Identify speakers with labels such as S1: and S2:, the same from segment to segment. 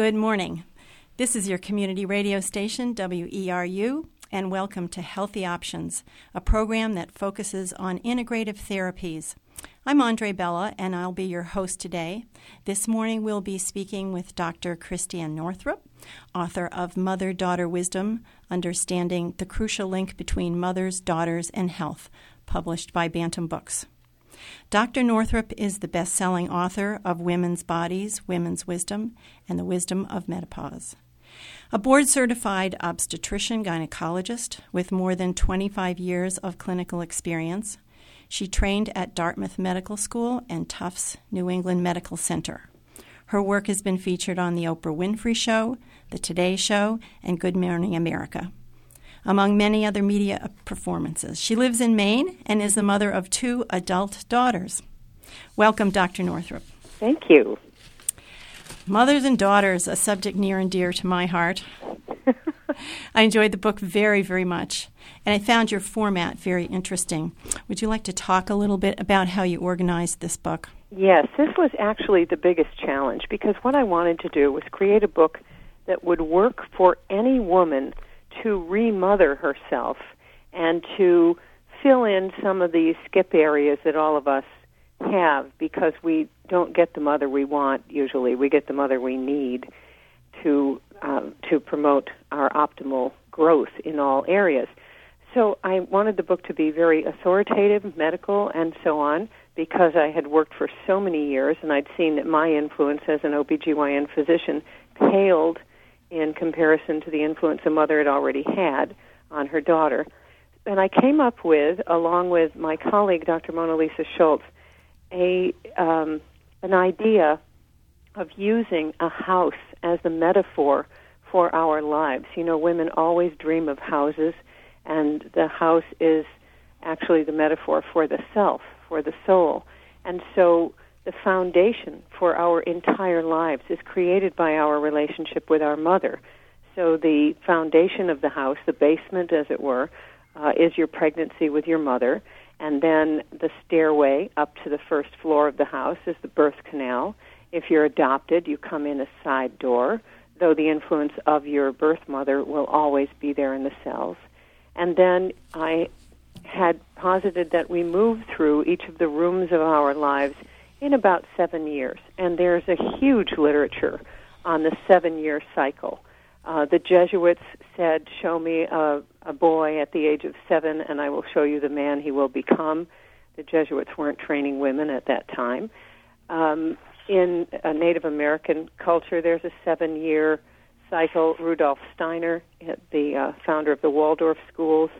S1: Good morning. This is your community radio station, WERU, and welcome to Healthy Options, a program that focuses on integrative therapies. I'm Andre Bella, and I'll be your host today. This morning, we'll be speaking with Dr. Christiane Northrup, author of Mother Daughter Wisdom Understanding the Crucial Link Between Mothers, Daughters, and Health, published by Bantam Books. Dr. Northrup is the best selling author of Women's Bodies, Women's Wisdom, and the Wisdom of Menopause. A board certified obstetrician gynecologist with more than 25 years of clinical experience, she trained at Dartmouth Medical School and Tufts New England Medical Center. Her work has been featured on The Oprah Winfrey Show, The Today Show, and Good Morning America among many other media performances. She lives in Maine and is the mother of two adult daughters. Welcome, Dr. Northrup.
S2: Thank you.
S1: Mothers and daughters, a subject near and dear to my heart. I enjoyed the book very, very much, and I found your format very interesting. Would you like to talk a little bit about how you organized this book?
S2: Yes, this was actually the biggest challenge because what I wanted to do was create a book that would work for any woman to remother herself and to fill in some of these skip areas that all of us have because we don't get the mother we want usually. We get the mother we need to um, to promote our optimal growth in all areas. So I wanted the book to be very authoritative, medical, and so on, because I had worked for so many years and I'd seen that my influence as an OBGYN physician paled in comparison to the influence a mother had already had on her daughter. And I came up with, along with my colleague, Dr. Mona Lisa Schulz, a um, an idea of using a house as the metaphor for our lives. You know, women always dream of houses, and the house is actually the metaphor for the self, for the soul. And so the foundation for our entire lives is created by our relationship with our mother. So the foundation of the house, the basement, as it were, uh, is your pregnancy with your mother, and then the stairway up to the first floor of the house is the birth canal. If you're adopted, you come in a side door, though the influence of your birth mother will always be there in the cells. And then I had posited that we move through each of the rooms of our lives in about seven years. And there's a huge literature on the seven year cycle. Uh, the Jesuits said, Show me a, a boy at the age of seven, and I will show you the man he will become. The Jesuits weren't training women at that time. Um, in a Native American culture, there's a seven year cycle. Rudolf Steiner, the uh, founder of the Waldorf schools,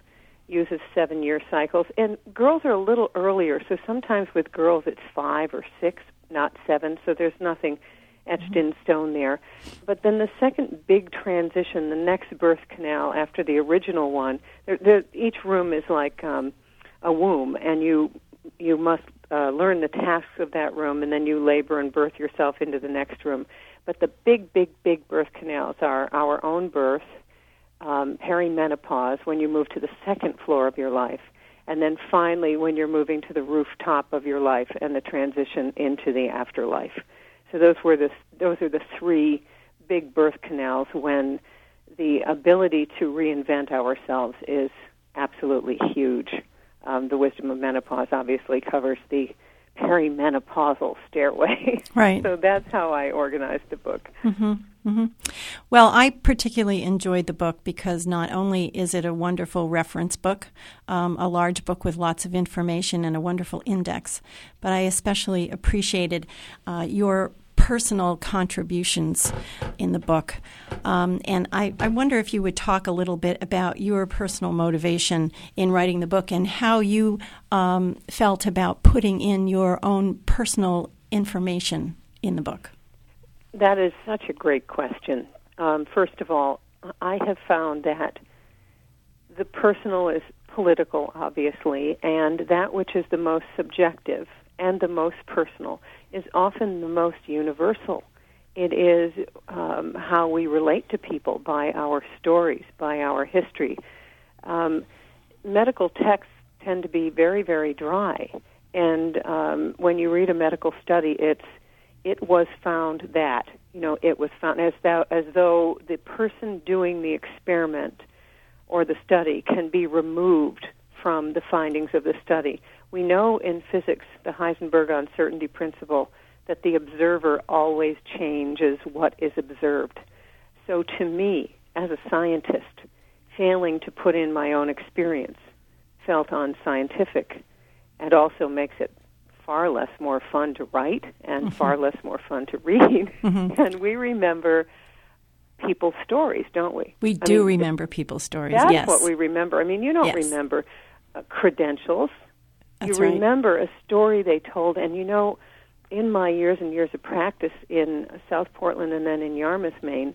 S2: uses seven year cycles. And girls are a little earlier, so sometimes with girls it's five or six, not seven, so there's nothing etched mm-hmm. in stone there. But then the second big transition, the next birth canal after the original one, there, there, each room is like um, a womb, and you you must uh, learn the tasks of that room, and then you labor and birth yourself into the next room. But the big, big, big birth canals are our own birth, um, perimenopause when you move to the second floor of your life, and then finally when you're moving to the rooftop of your life and the transition into the afterlife. So those were the those are the three big birth canals when the ability to reinvent ourselves is absolutely huge. Um, the wisdom of menopause obviously covers the perimenopausal stairway.
S1: Right.
S2: so that's how I organized the book.
S1: Mm-hmm. Mm-hmm. Well, I particularly enjoyed the book because not only is it a wonderful reference book, um, a large book with lots of information and a wonderful index, but I especially appreciated uh, your personal contributions in the book. Um, and I, I, wonder if you would talk a little bit about your personal motivation in writing the book and how you um, felt about putting in your own personal information in the book.
S2: That is such a great question. Um, first of all, I have found that the personal is political, obviously, and that which is the most subjective and the most personal is often the most universal. It is um, how we relate to people by our stories, by our history. Um, medical texts tend to be very, very dry, and um, when you read a medical study, it's it was found that you know it was found as though as though the person doing the experiment or the study can be removed from the findings of the study. We know in physics, the Heisenberg uncertainty principle, that the observer always changes what is observed. So to me, as a scientist, failing to put in my own experience felt unscientific and also makes it far less more fun to write and mm-hmm. far less more fun to read. Mm-hmm. And we remember people's stories, don't we?
S1: We I do mean, remember people's stories.
S2: That's
S1: yes.
S2: what we remember. I mean, you don't yes. remember uh, credentials.
S1: That's
S2: you
S1: right.
S2: remember a story they told, and you know, in my years and years of practice in South Portland and then in Yarmouth, Maine,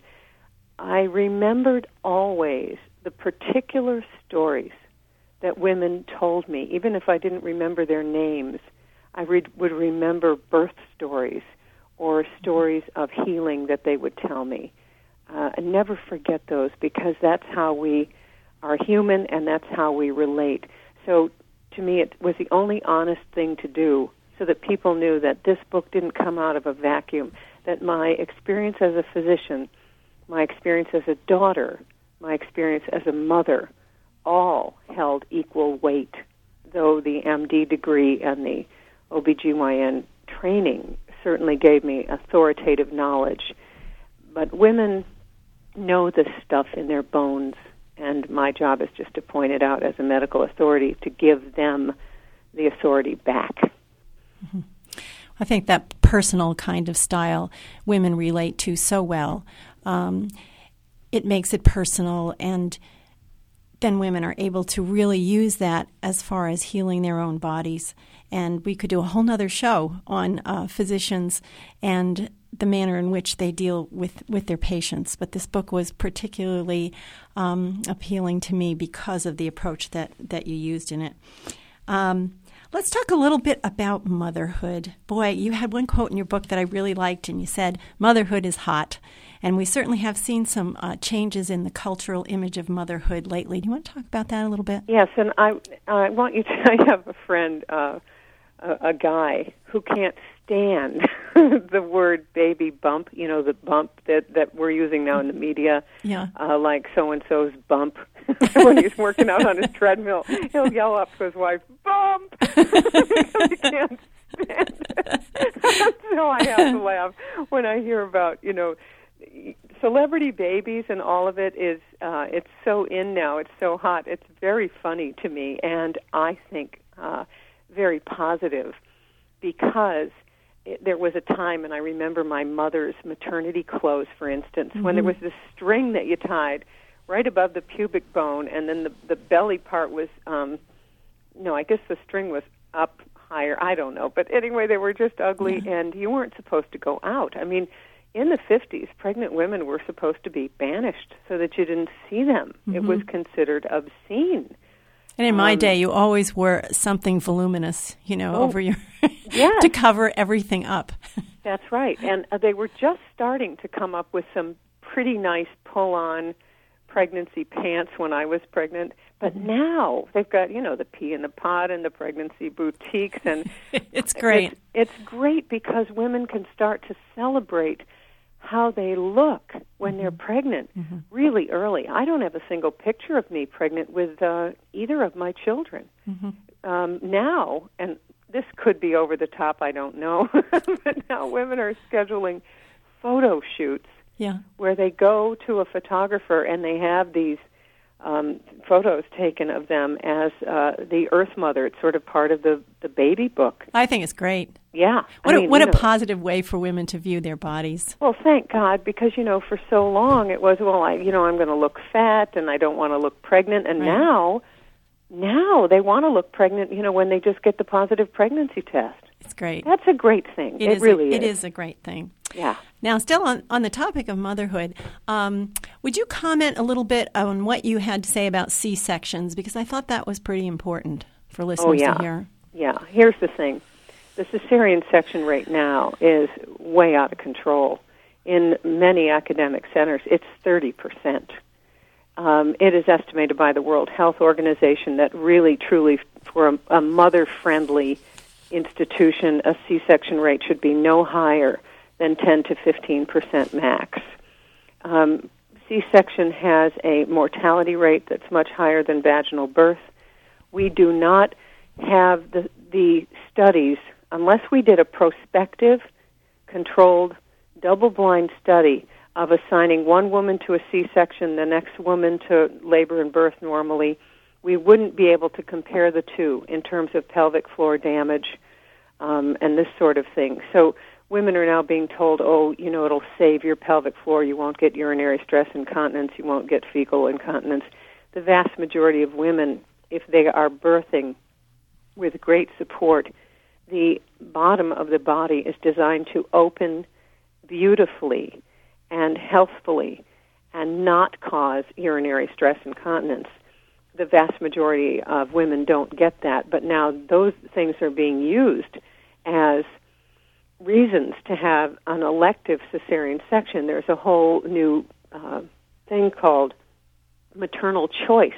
S2: I remembered always the particular stories that women told me, even if I didn't remember their names. I would remember birth stories or stories of healing that they would tell me. Uh, and never forget those because that's how we are human and that's how we relate. So to me, it was the only honest thing to do so that people knew that this book didn't come out of a vacuum, that my experience as a physician, my experience as a daughter, my experience as a mother, all held equal weight, though the MD degree and the OBGYN training certainly gave me authoritative knowledge. But women know this stuff in their bones, and my job is just to point it out as a medical authority to give them the authority back.
S1: Mm-hmm. I think that personal kind of style women relate to so well. Um, it makes it personal, and then women are able to really use that as far as healing their own bodies. And we could do a whole nother show on uh, physicians and the manner in which they deal with, with their patients. But this book was particularly um, appealing to me because of the approach that, that you used in it. Um, let's talk a little bit about motherhood. Boy, you had one quote in your book that I really liked, and you said, Motherhood is hot. And we certainly have seen some uh, changes in the cultural image of motherhood lately. Do you want to talk about that a little bit?
S2: Yes, and I, I want you to. I have a friend, uh, a, a guy, who can't stand the word baby bump, you know, the bump that that we're using now in the media.
S1: Yeah.
S2: Uh like so and so's bump when he's working out on his treadmill. He'll yell up to his wife, "Bump." he can't stand it. so I have to laugh when I hear about, you know, celebrity babies and all of it is uh it's so in now. It's so hot. It's very funny to me and I think uh very positive because there was a time, and I remember my mother's maternity clothes, for instance, mm-hmm. when there mm-hmm. was this string that you tied right above the pubic bone, and then the the belly part was, um, no, I guess the string was up higher. I don't know, but anyway, they were just ugly, yeah. and you weren't supposed to go out. I mean, in the 50s, pregnant women were supposed to be banished so that you didn't see them. Mm-hmm. It was considered obscene.
S1: And in my um, day, you always wore something voluminous, you know, oh, over your yes. to cover everything up.
S2: That's right. And uh, they were just starting to come up with some pretty nice pull-on pregnancy pants when I was pregnant. But mm-hmm. now they've got, you know, the pea in the pod and the pregnancy boutiques and
S1: it's great.
S2: It's, it's great because women can start to celebrate how they look when mm-hmm. they're pregnant mm-hmm. really early. I don't have a single picture of me pregnant with uh, either of my children. Mm-hmm. Um, now, and this could be over the top, I don't know, but now women are scheduling photo shoots
S1: yeah.
S2: where they go to a photographer and they have these um, photos taken of them as uh, the Earth Mother. It's sort of part of the the baby book.
S1: I think it's great.
S2: Yeah.
S1: What
S2: I
S1: a,
S2: mean,
S1: what a
S2: know,
S1: positive way for women to view their bodies.
S2: Well, thank God, because you know, for so long it was well, I you know, I'm going to look fat and I don't want to look pregnant, and
S1: right.
S2: now, now they want to look pregnant. You know, when they just get the positive pregnancy test.
S1: It's great.
S2: That's a great thing.
S1: It,
S2: it
S1: is
S2: really
S1: a,
S2: is.
S1: It is a great thing.
S2: Yeah.
S1: Now, still on, on the topic of motherhood, um, would you comment a little bit on what you had to say about C sections? Because I thought that was pretty important for listeners
S2: oh, yeah.
S1: to hear.
S2: Yeah. Here's the thing the cesarean section rate now is way out of control. In many academic centers, it's 30%. Um, it is estimated by the World Health Organization that really, truly, for a, a mother friendly institution, a C section rate should be no higher than 10 to 15 percent max. Um, C-section has a mortality rate that's much higher than vaginal birth. We do not have the the studies unless we did a prospective, controlled, double-blind study of assigning one woman to a C-section, the next woman to labor and birth normally. We wouldn't be able to compare the two in terms of pelvic floor damage um, and this sort of thing. So women are now being told, oh, you know, it'll save your pelvic floor. You won't get urinary stress incontinence. You won't get fecal incontinence. The vast majority of women, if they are birthing with great support, the bottom of the body is designed to open beautifully and healthfully and not cause urinary stress incontinence. The vast majority of women don't get that, but now those things are being used as reasons to have an elective cesarean section. There's a whole new uh, thing called maternal choice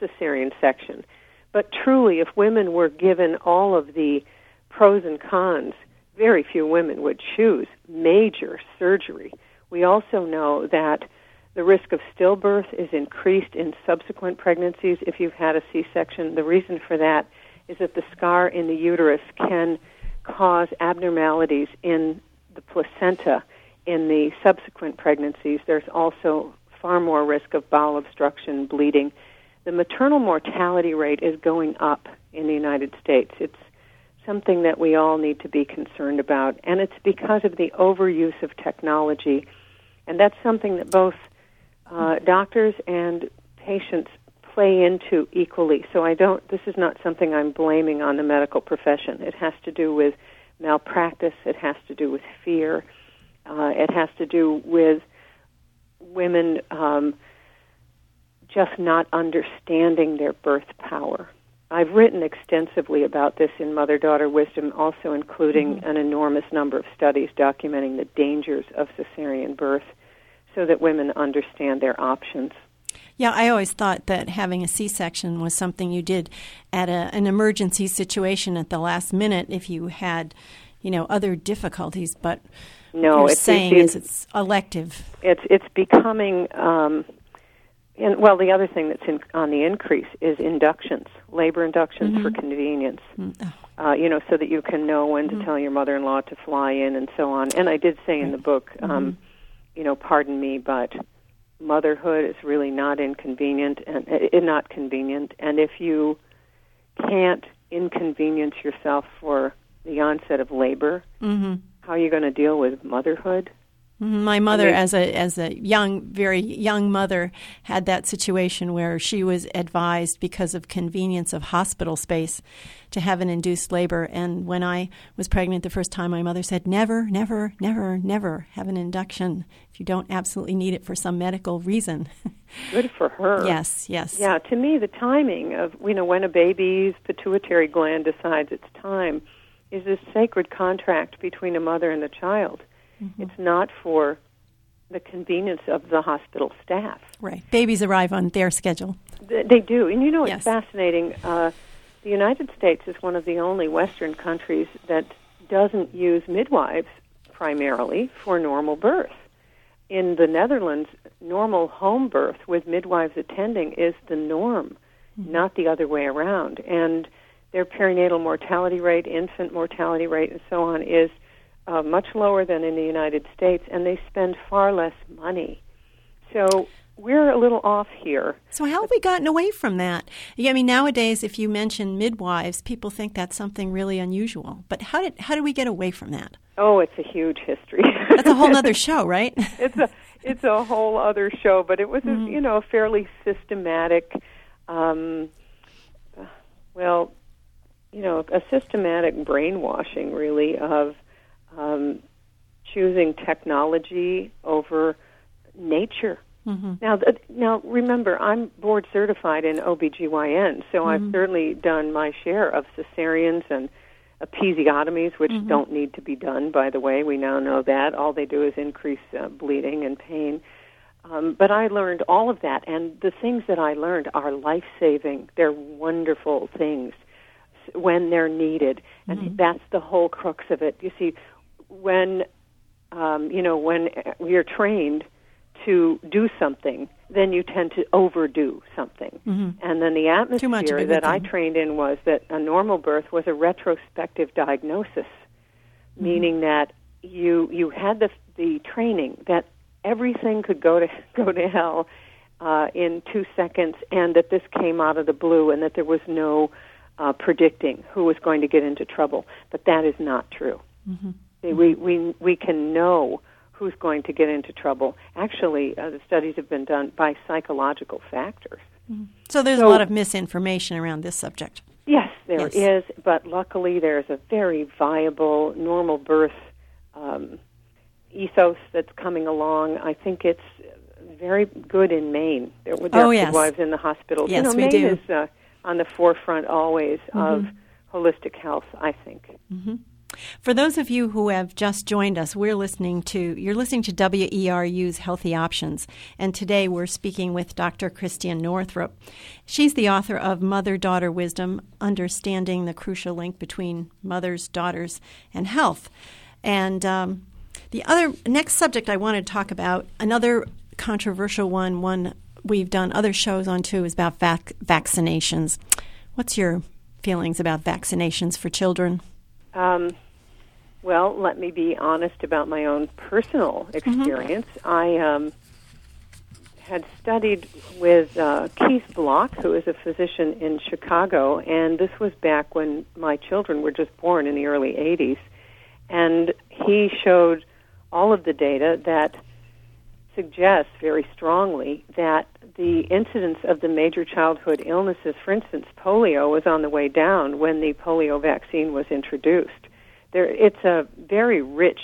S2: cesarean section. But truly, if women were given all of the pros and cons, very few women would choose major surgery. We also know that the risk of stillbirth is increased in subsequent pregnancies if you've had a C section. The reason for that is that the scar in the uterus can cause abnormalities in the placenta in the subsequent pregnancies. There's also far more risk of bowel obstruction, bleeding. The maternal mortality rate is going up in the United States. It's something that we all need to be concerned about, and it's because of the overuse of technology. And that's something that both uh, doctors and patients play into equally. So I don't, this is not something I'm blaming on the medical profession. It has to do with malpractice, it has to do with fear, uh, it has to do with women um, just not understanding their birth power. I've written extensively about this in Mother Daughter Wisdom, also including mm-hmm. an enormous number of studies documenting the dangers of cesarean birth so that women understand their options.
S1: Yeah, I always thought that having a C section was something you did at a, an emergency situation at the last minute if you had, you know, other difficulties. But
S2: no,
S1: you're
S2: it's
S1: saying
S2: it's,
S1: it's, it's elective.
S2: It's it's becoming. Um, and well, the other thing that's in, on the increase is inductions, labor inductions
S1: mm-hmm.
S2: for convenience.
S1: Mm-hmm.
S2: Uh, you know, so that you can know when to
S1: Mm-hmm.
S2: tell your mother-in-law to fly in and so on. And I did say in the book, um,
S1: Mm-hmm.
S2: you know, pardon me, but motherhood is really not inconvenient and uh, not convenient. And if you can't inconvenience yourself for the onset of labor,
S1: Mm-hmm.
S2: how are you going to deal with motherhood?
S1: My mother, as a as a young, very young mother, had that situation where she was advised because of convenience of hospital space to have an induced labor. And when I was pregnant the first time, my mother said, "Never, never, never, never have an induction if you don't absolutely need it for some medical reason."
S2: Good for her.
S1: yes, yes.
S2: Yeah, to me, the timing of you know when a baby's pituitary gland decides it's time is this sacred contract between a mother and the child.
S1: Mm-hmm.
S2: It's not for the convenience of the hospital staff.
S1: Right. Babies arrive on their schedule.
S2: Th- They do, and you know it's
S1: Yes.
S2: fascinating. Uh, the United States is one of the only Western countries that doesn't use midwives primarily for normal birth. In the Netherlands, normal home birth with midwives attending is the norm, not the other way around. And their perinatal mortality rate, infant mortality rate, and so on is uh, much lower than in the United States, and they spend far less money. So we're a little off here.
S1: So how have we gotten away from that? Yeah, I mean, nowadays, if you mention midwives, people think that's something really unusual. But how did how did we get away from that?
S2: Oh, it's a huge history.
S1: That's a whole other show, right?
S2: it's a it's a whole other show, but it was
S1: Mm-hmm.
S2: a, you know a fairly systematic, um, well, you know a systematic brainwashing really of um, choosing technology over nature.
S1: Mm-hmm.
S2: Now, th- now remember, I'm board certified in OBGYN, so I've certainly done my share of cesareans and episiotomies, which don't need to be done, by the way. We now know that. All they do is increase uh, bleeding and pain. Um, but I learned all of that, and the things that I learned are life saving. They're wonderful things when they're needed, and that's the whole crux of it. You see, when um, you know, when you're trained to do something, then you tend to overdo something.
S1: Mm-hmm.
S2: And then the atmosphere that I trained in was that a normal birth was a retrospective diagnosis, mm-hmm. meaning that you you had the the training that everything could go to go to hell uh, in two seconds, and that this came out of the blue, and that there was no uh, predicting who was going to get into trouble. But that is not true. Mm-hmm. We we we can know who's going to get into trouble. Actually, uh, the studies have been done by psychological factors.
S1: Mm-hmm. So there's so, a lot of misinformation around this subject.
S2: Yes, there yes. is, but luckily there's a very viable normal birth um, ethos that's coming along. I think it's very good in Maine. There were
S1: oh, yes.
S2: wives in the hospital.
S1: Yes,
S2: you know,
S1: we
S2: Maine
S1: do.
S2: is uh, on the forefront always mm-hmm. of holistic health. I think.
S1: Mm-hmm. For those of you who have just joined us, we're listening to you're listening to WERU's Healthy Options, and today we're speaking with Dr. Christiane Northrup. She's the author of Mother Daughter Wisdom: Understanding the Crucial Link Between Mothers, Daughters, and Health. And um, the other next subject I want to talk about, another controversial one, one we've done other shows on too, is about vac- vaccinations. What's your feelings about vaccinations for children?
S2: Um, well, let me be honest about my own personal mm-hmm. experience. Mm-hmm. I um, had studied with uh, Keith Block, who is a physician in Chicago, and this was back when my children were just born in the early 80s. And he showed all of the data that suggests very strongly that the incidence of the major childhood illnesses, for instance, polio, was on the way down when the polio vaccine was introduced. There, it's a very rich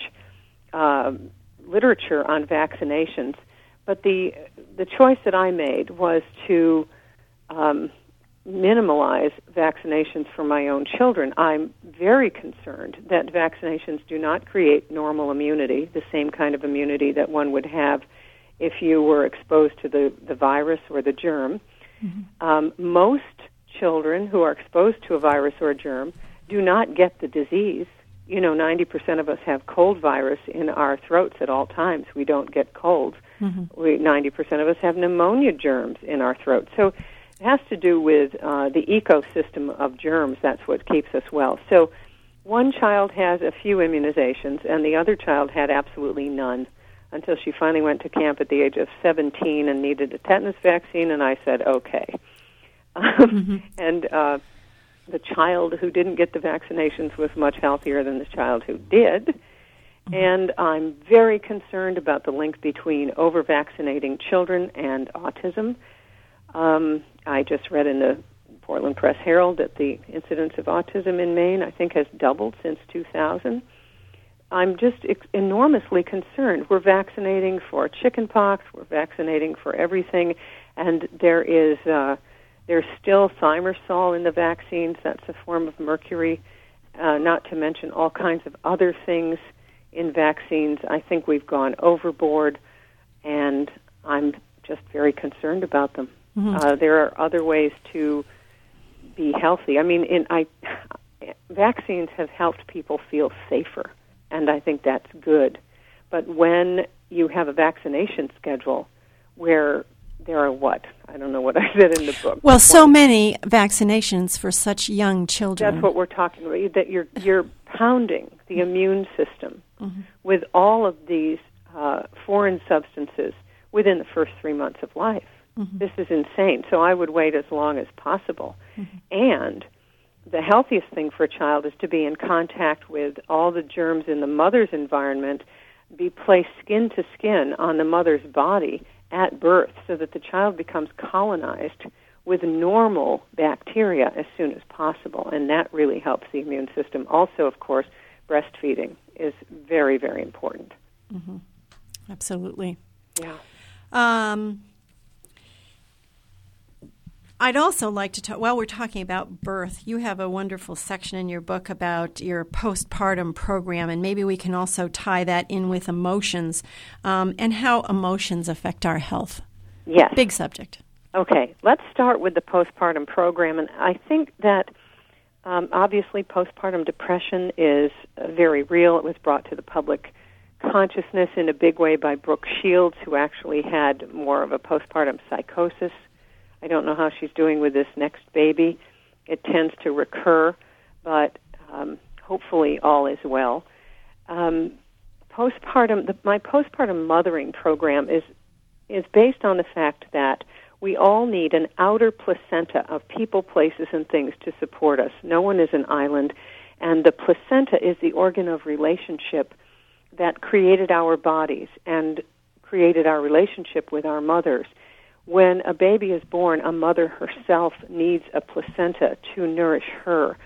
S2: uh, literature on vaccinations, but the the choice that I made was to um, minimalize vaccinations for my own children. I'm very concerned that vaccinations do not create normal immunity, the same kind of immunity that one would have if you were exposed to the, the virus or the germ. Mm-hmm. Um, most children who are exposed to a virus or a germ do not get the disease. You know, 90% of us have cold virus in our throats at all times. We don't get colds. Mm-hmm. We, 90% of us have pneumonia germs in our throats. So it has to do with uh, the ecosystem of germs. That's what keeps us well. So one child has a few immunizations, and the other child had absolutely none until she finally went to camp at the age of 17 and needed a tetanus vaccine, and I said, okay. mm-hmm. And uh, the child who didn't get the vaccinations was much healthier than the child who did. Mm-hmm. And I'm very concerned about the link between over vaccinating children and autism. Um, I just read in the Portland Press Herald that the incidence of autism in Maine, I think, has doubled since 2000. I'm just enormously concerned. We're vaccinating for chickenpox. We're vaccinating for everything, and there is uh, there's still thimerosal in the vaccines. That's a form of mercury. Uh, not to mention all kinds of other things in vaccines. I think we've gone overboard, and I'm just very concerned about them. Mm-hmm. Uh, there are other ways to be healthy. I mean, in I vaccines have helped people feel safer and I think that's good. But when you have a vaccination schedule where there are what? I don't know what I said in the book.
S1: Well, so many vaccinations for such young children.
S2: That's what we're talking about. That you're you're pounding the immune system mm-hmm. with all of these uh, foreign substances within the first three months of life. Mm-hmm. This is insane. So I would wait as long as possible, mm-hmm. and the healthiest thing for a child is to be in contact with all the germs in the mother's environment, be placed skin to skin on the mother's body at birth so that the child becomes colonized with normal bacteria as soon as possible. And that really helps the immune system. Also, of course, breastfeeding is very, very important.
S1: Mm-hmm. Absolutely.
S2: Yeah.
S1: Um, I'd also like to talk, while we're talking about birth, you have a wonderful section in your book about your postpartum program, and maybe we can also tie that in with emotions um, and how emotions affect our health.
S2: Yes.
S1: Big subject.
S2: Okay, let's start with the postpartum program. And I think that um, obviously postpartum depression is uh, very real. It was brought to the public consciousness in a big way by Brooke Shields, who actually had more of a postpartum psychosis. I don't know how she's doing with this next baby. It tends to recur, but um, hopefully all is well. Um, postpartum, the, my postpartum mothering program is is based on the fact that we all need an outer placenta of people, places, and things to support us. No one is an island, and the placenta is the organ of relationship that created our bodies and created our relationship with our mothers. When a baby is born, a mother herself needs a placenta to nourish her.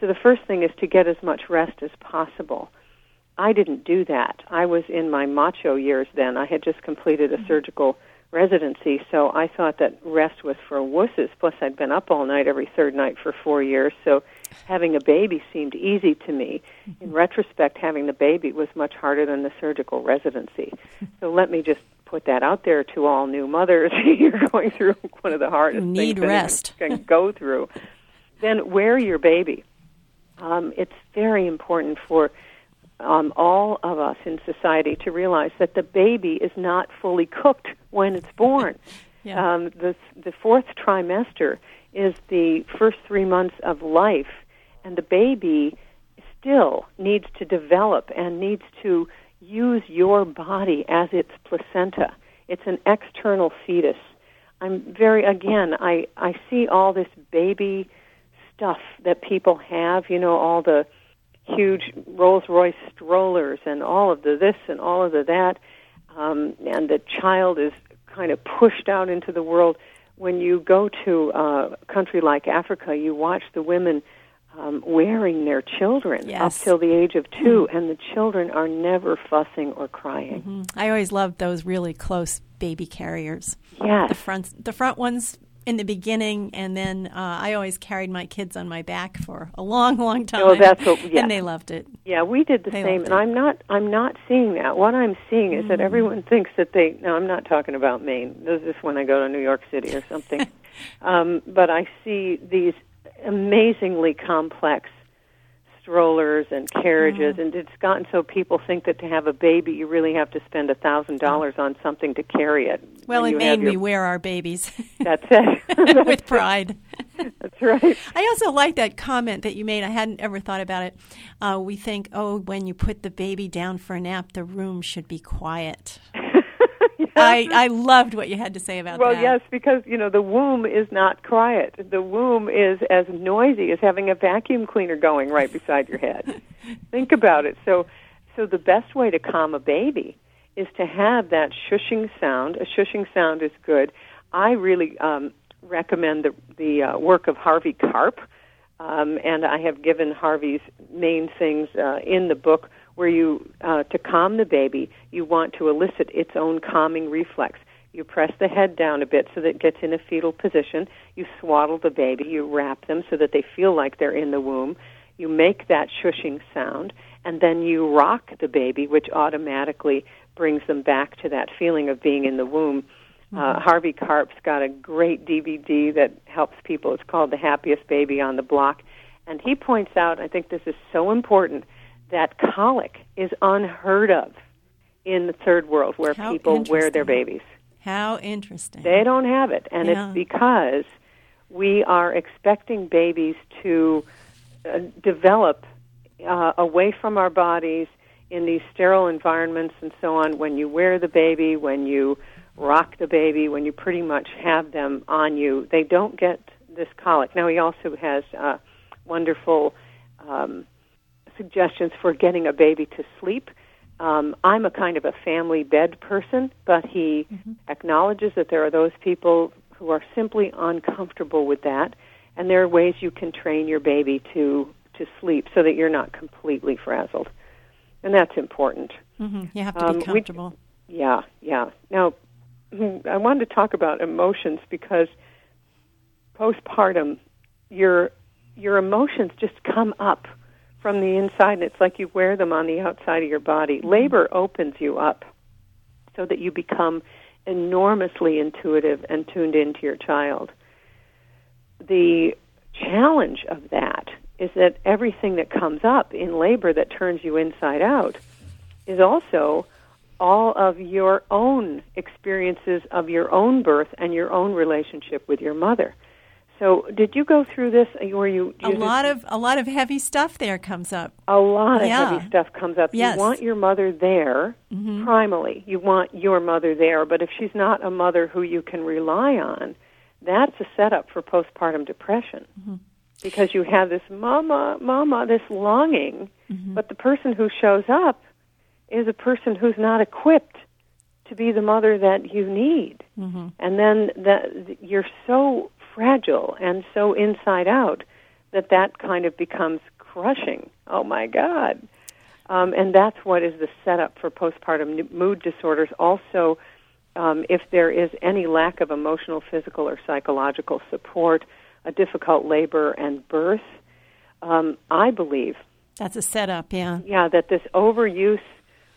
S2: So the first thing is to get as much rest as possible. I didn't do that. I was in my macho years then. I had just completed a surgical residency, so I thought that rest was for wusses. Plus, I'd been up all night every third night for four years, so having a baby seemed easy to me. In retrospect, having the baby was much harder than the surgical residency. So let me just put that out there to all new mothers. You're going through one of the hardest
S1: need
S2: things
S1: rest.
S2: you can go through. then wear your baby. Um, it's very important for um, all of us in society to realize that the baby is not fully cooked when it's born.
S1: yeah.
S2: um, the the fourth trimester is the first three months of life, and the baby still needs to develop and needs to use your body as its placenta. It's an external fetus. I'm very again. I I see all this baby stuff that people have. You know, all the huge Rolls Royce strollers and all of the this and all of the that, um, and the child is kind of pushed out into the world. When you go to uh, a country like Africa, you watch the women um, wearing their children
S1: Yes.
S2: up till the age of 2 and the children are never fussing or crying.
S1: Mhm. I always loved those really close baby carriers.
S2: Yes.
S1: The front, the front ones in the beginning, and then uh, I always carried my kids on my back for a long, long time.
S2: Oh, that's what- yeah.
S1: and they loved it.
S2: Yeah, we did the
S1: They
S2: same, and. I'm not. I'm not seeing that. What I'm seeing is that
S1: Mm.
S2: everyone thinks that they. No, I'm not talking about Maine. This is when I go to New York City or something. um, but I see these amazingly complex strollers and carriages,
S1: Mm.
S2: and it's gotten so people think that to have a baby, you really have to spend a thousand dollars on something to carry it.
S1: Well,
S2: When
S1: in
S2: you have
S1: Maine,
S2: your-
S1: we wear our babies
S2: That's it.
S1: with pride.
S2: That's right.
S1: I also like that comment that you made. I hadn't ever thought about it. Uh, we think, oh, when you put the baby down for a nap, the room should be quiet. I, I loved what you had to say about
S2: Well,
S1: that.
S2: Well, yes, because you know the womb is not quiet. The womb is as noisy as having a vacuum cleaner going right beside your head. Think about it. So, so the best way to calm a baby is to have that shushing sound. A shushing sound is good. I really um, recommend the the uh, work of Harvey Karp, um, and I have given Harvey's main things uh, in the book. Where you uh, to calm the baby, you want to elicit its own calming reflex. You press the head down a bit so that it gets in a fetal position. You swaddle the baby. You wrap them so that they feel like they're in the womb. You make that shushing sound, and then you rock the baby, which automatically brings them back to that feeling of being in the womb. Uh, Harvey Karp's got a great DVD that helps people. It's called The Happiest Baby on the Block. And he points out, I think this is so important, that colic is unheard of in the third world where
S1: How
S2: people wear their babies.
S1: How interesting.
S2: They don't have it, and
S1: Yeah.
S2: it's because we are expecting babies to uh, develop uh, away from our bodies in these sterile environments and so on. When you wear the baby, when you rock the baby, when you pretty much have them on you, they don't get this colic. Now he also has uh, wonderful um, suggestions for getting a baby to sleep. Um, I'm a kind of a family bed person, but he acknowledges that there are those people who are simply uncomfortable with that, and there are ways you can train your baby to to sleep so that you're not completely frazzled, and that's important.
S1: hmm You have to
S2: Um,
S1: be
S2: we-
S1: comfortable.
S2: Yeah, yeah. Now, I wanted to talk about emotions because postpartum, your your emotions just come up from the inside, and it's like you wear them on the outside of your body. Mm-hmm. Labor opens you up so that you become enormously intuitive and tuned into your child. The challenge of that is that everything that comes up in labor that turns you inside out is also all of your own experiences of your own birth and your own relationship with your mother. So, did you go through this? Were you
S1: a lot of a lot of heavy stuff there comes up.
S2: A lot of yeah. heavy stuff comes up.
S1: Yes.
S2: You want your mother there,
S1: mm-hmm.
S2: primally. You want your mother there, but if she's not a mother who you can rely on, that's a setup for postpartum depression.
S1: Mm-hmm.
S2: Because you have this mama, mama, this longing,
S1: mm-hmm.
S2: but the person who shows up is a person who's not equipped to be the mother that you need.
S1: Mm-hmm.
S2: And then that you're so fragile and so inside out that that kind of becomes crushing. Oh my God. Um, and that's what is the setup for postpartum mood disorders. Also, um, if there is any lack of emotional, physical, or psychological support, a difficult labor and birth, um, I believe.
S1: That's a setup, yeah.
S2: Yeah, that this overuse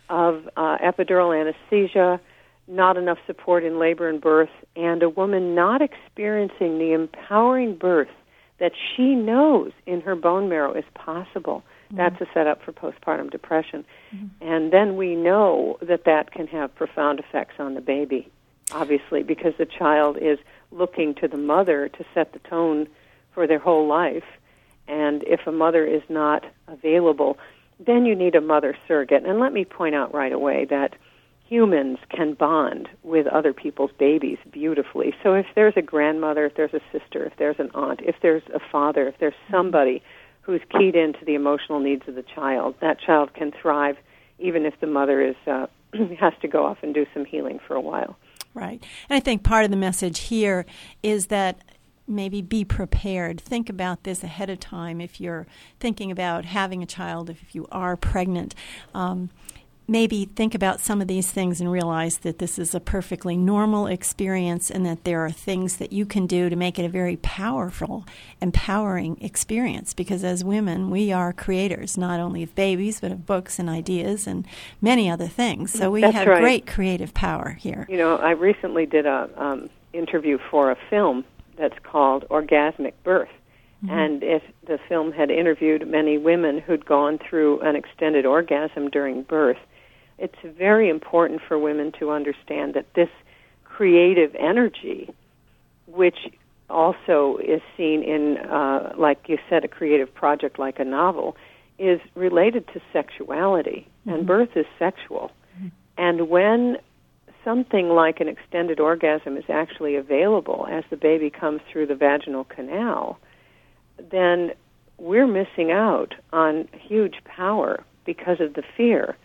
S2: of uh, epidural anesthesia, not enough support in labor and birth, and a woman not experiencing the empowering birth that she knows in her bone marrow is possible. Mm-hmm. That's a setup for postpartum depression.
S1: Mm-hmm.
S2: And then we know that that can have profound effects on the baby, obviously, because the child is looking to the mother to set the tone for their whole life. And if a mother is not available, then you need a mother surrogate. And let me point out right away that humans can bond with other people's babies beautifully. So if there's a grandmother, if there's a sister, if there's an aunt, if there's a father, if there's somebody who's keyed into the emotional needs of the child, that child can thrive even if the mother is uh, has to go off and do some healing for a while.
S1: Right. And I think part of the message here is that maybe be prepared. Think about this ahead of time if you're thinking about having a child, if you are pregnant. Um, maybe think about some of these things and realize that this is a perfectly normal experience and that there are things that you can do to make it a very powerful, empowering experience. Because as women, we are creators, not only of babies, but of books and ideas and many other things. So we
S2: That's
S1: have
S2: right.
S1: great creative power here.
S2: You know, I recently did a um, interview for a film that's called Orgasmic Birth.
S1: Mm-hmm.
S2: And if the film had interviewed many women who'd gone through an extended orgasm during birth, it's very important for women to understand that this creative energy, which also is seen in, uh, like you said, a creative project like a novel, is related to sexuality,
S1: mm-hmm.
S2: and birth is sexual.
S1: Mm-hmm.
S2: And when something like an extended orgasm is actually available as the baby comes through the vaginal canal, then we're missing out on huge power because of the fear.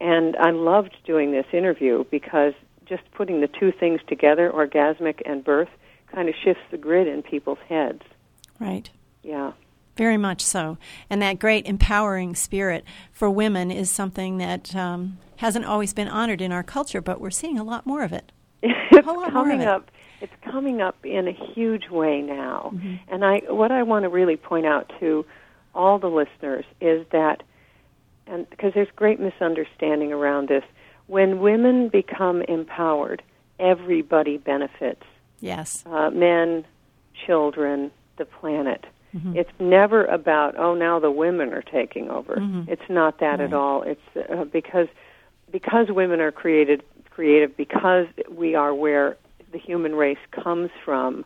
S2: And I loved doing this interview because just putting the two things together, orgasmic and birth, kind of shifts the grid in people's heads.
S1: Right.
S2: Yeah.
S1: Very much so. And that great empowering spirit for women is something that um, hasn't always been honored in our culture, but we're seeing a lot more of it.
S2: it's
S1: coming
S2: it. up. It's coming up in a huge way now.
S1: Mm-hmm.
S2: And I, what I want to really point out to all the listeners is that, and because there's great misunderstanding around this, when women become empowered, everybody benefits.
S1: Yes.
S2: Uh, men, children, the planet.
S1: Mm-hmm.
S2: It's never about oh now the women are taking over.
S1: Mm-hmm.
S2: It's not that
S1: right.
S2: at all. It's uh, because because women are created creative because we are where the human race comes from.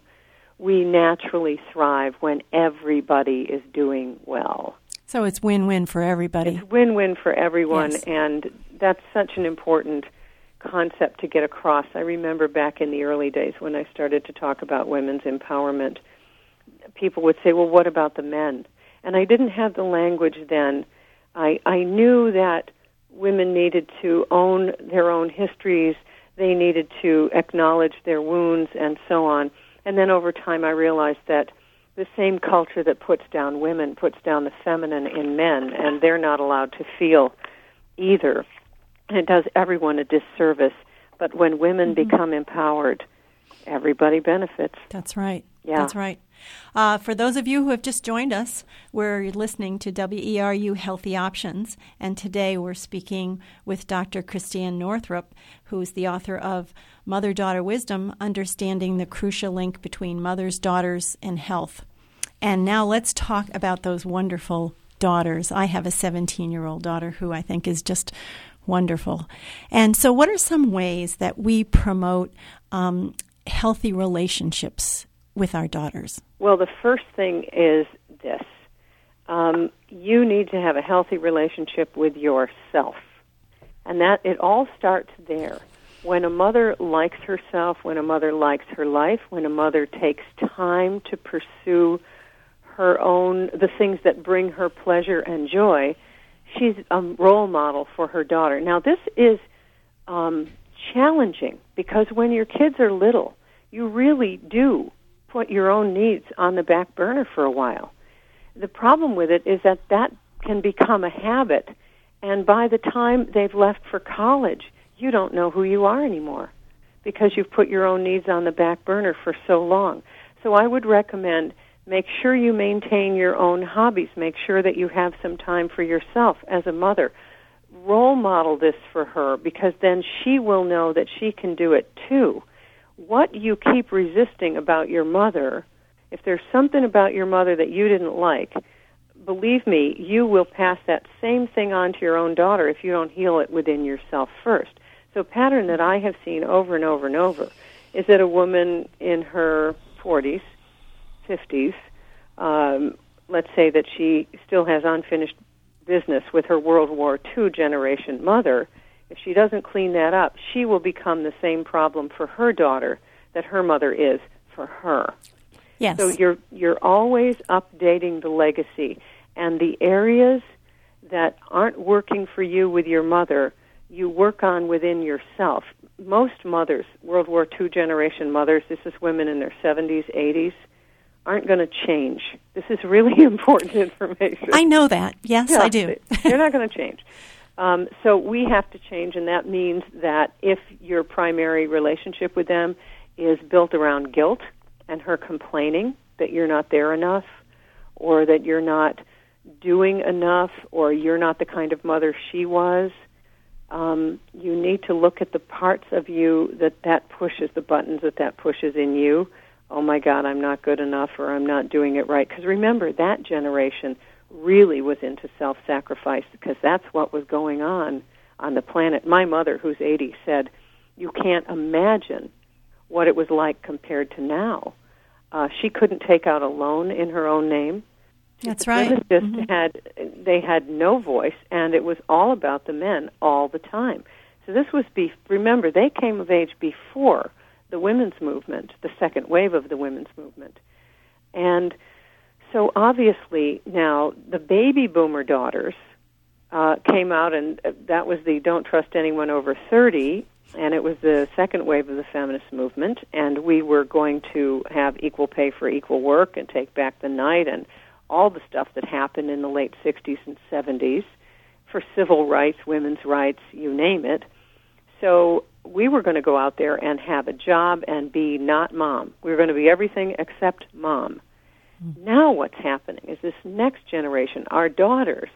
S2: We naturally thrive when everybody is doing well.
S1: So it's win-win for everybody.
S2: It's win-win for everyone,
S1: yes.
S2: and that's such an important concept to get across. I remember back in the early days when I started to talk about women's empowerment people would say, "Well, what about the men?" And I didn't have the language then. I I knew that women needed to own their own histories, they needed to acknowledge their wounds and so on. And then over time I realized that the same culture that puts down women puts down the feminine in men and they're not allowed to feel either. And it does everyone a disservice. But when women
S1: mm-hmm.
S2: become empowered, everybody benefits.
S1: That's right.
S2: Yeah.
S1: That's right. Uh, for those of you who have just joined us, we're listening to WERU Healthy Options, and today we're speaking with Dr. Christiane Northrup, who is the author of Mother Daughter Wisdom Understanding the Crucial Link Between Mothers, Daughters, and Health. And now let's talk about those wonderful daughters. I have a 17 year old daughter who I think is just Wonderful. And so, what are some ways that we promote um, healthy relationships with our daughters?
S2: Well, the first thing is this um, you need to have a healthy relationship with yourself. And that it all starts there. When a mother likes herself, when a mother likes her life, when a mother takes time to pursue her own the things that bring her pleasure and joy, she's a role model for her daughter. Now, this is um, challenging because when your kids are little, you really do put your own needs on the back burner for a while. The problem with it is that that can become a habit, and by the time they've left for college, you don't know who you are anymore because you've put your own needs on the back burner for so long. So I would recommend make sure you maintain your own hobbies, make sure that you have some time for yourself as a mother. Role model this for her because then she will know that she can do it too. What you keep resisting about your mother, if there's something about your mother that you didn't like, believe me, you will pass that same thing on to your own daughter if you don't heal it within yourself first. So, a pattern that I have seen over and over and over is that a woman in her 40s, 50s, um, let's say that she still has unfinished business with her World War II generation mother, if she doesn't clean that up, she will become the same problem for her daughter that her mother is for her.
S1: Yes.
S2: So you're you're always updating the legacy and the areas that aren't working for you with your mother you work on within yourself. Most mothers, World War II generation mothers, this is women in their 70s, 80s, aren't going to change. This is really important information.
S1: I know that. Yes,
S2: yeah,
S1: I do.
S2: they're not going to change. Um, so we have to change, and that means that if your primary relationship with them is built around guilt and her complaining that you're not there enough, or that you're not doing enough, or you're not the kind of mother she was, um, you need to look at the parts of you that that pushes, the buttons that that pushes in you. Oh my God, I'm not good enough, or I'm not doing it right. Because remember, that generation really was into self-sacrifice because that's what was going on on the planet. My mother, who's 80, said, "You can't imagine what it was like compared to now." Uh, she couldn't take out a loan in her own name.
S1: That's right.
S2: Just
S1: Mhm.
S2: had they had no voice, and it was all about the men all the time. So this was be remember they came of age before the women's movement, the second wave of the women's movement, and so obviously now the baby boomer daughters uh, came out, and uh, that was the "Don't Trust Anyone Over 30," and it was the second wave of the feminist movement, and we were going to have equal pay for equal work and take back the night and all the stuff that happened in the late 60s and 70s for civil rights, women's rights, you name it. So we were going to go out there and have a job and be not mom. We were going to be everything except mom. Now what's happening is this next generation, our daughters,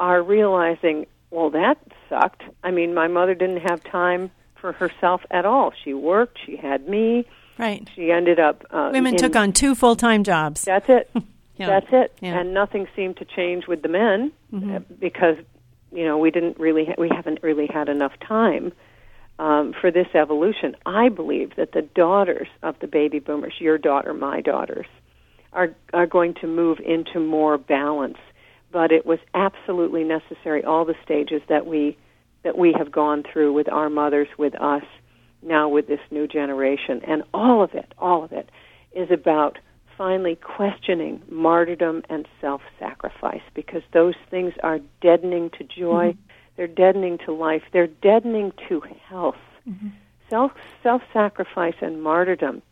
S2: are realizing, well, that sucked. I mean, my mother didn't have time for herself at all. She worked, she had me.
S1: Right.
S2: She ended up uh,
S1: Women
S2: in-
S1: took on two full time jobs.
S2: That's it.
S1: Yeah.
S2: That's it.
S1: Yeah.
S2: And nothing seemed to change with the men
S1: Mhm.
S2: uh, because you know we didn't really ha- we haven't really had enough time um, for this evolution. I believe that the daughters of the baby boomers, your daughter, my daughters, are are going to move into more balance. But it was absolutely necessary. All the stages that we that we have gone through with our mothers, with us, now with this new generation, and all of it, all of it, is about finally questioning martyrdom and self sacrifice because those things are deadening to joy, mm-hmm. they're deadening to life, they're deadening to health. Mm-hmm. Self self sacrifice and martyrdom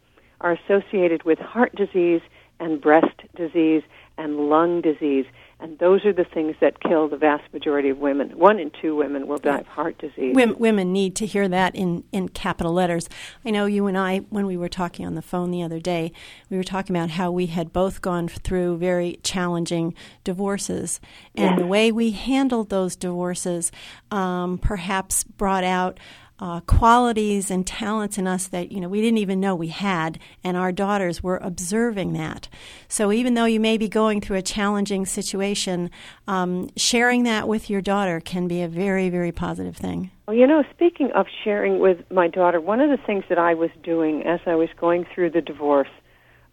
S2: are associated with heart disease and breast disease and lung disease. And those are the things that kill the vast majority of women. One in two women will die of heart disease.
S1: Women, women need to hear that in, in capital letters. I know you and I, when we were talking on the phone the other day, we were talking about how we had both gone through very challenging divorces. And
S2: Yes.
S1: the way we handled those divorces um, perhaps brought out uh, qualities and talents in us that you know we didn't even know we had, and our daughters were observing that. So even though you may be going through a challenging situation, um, sharing that with your daughter can be a very very positive thing.
S2: Well, you know, speaking of sharing with my daughter, one of the things that I was doing as I was going through the divorce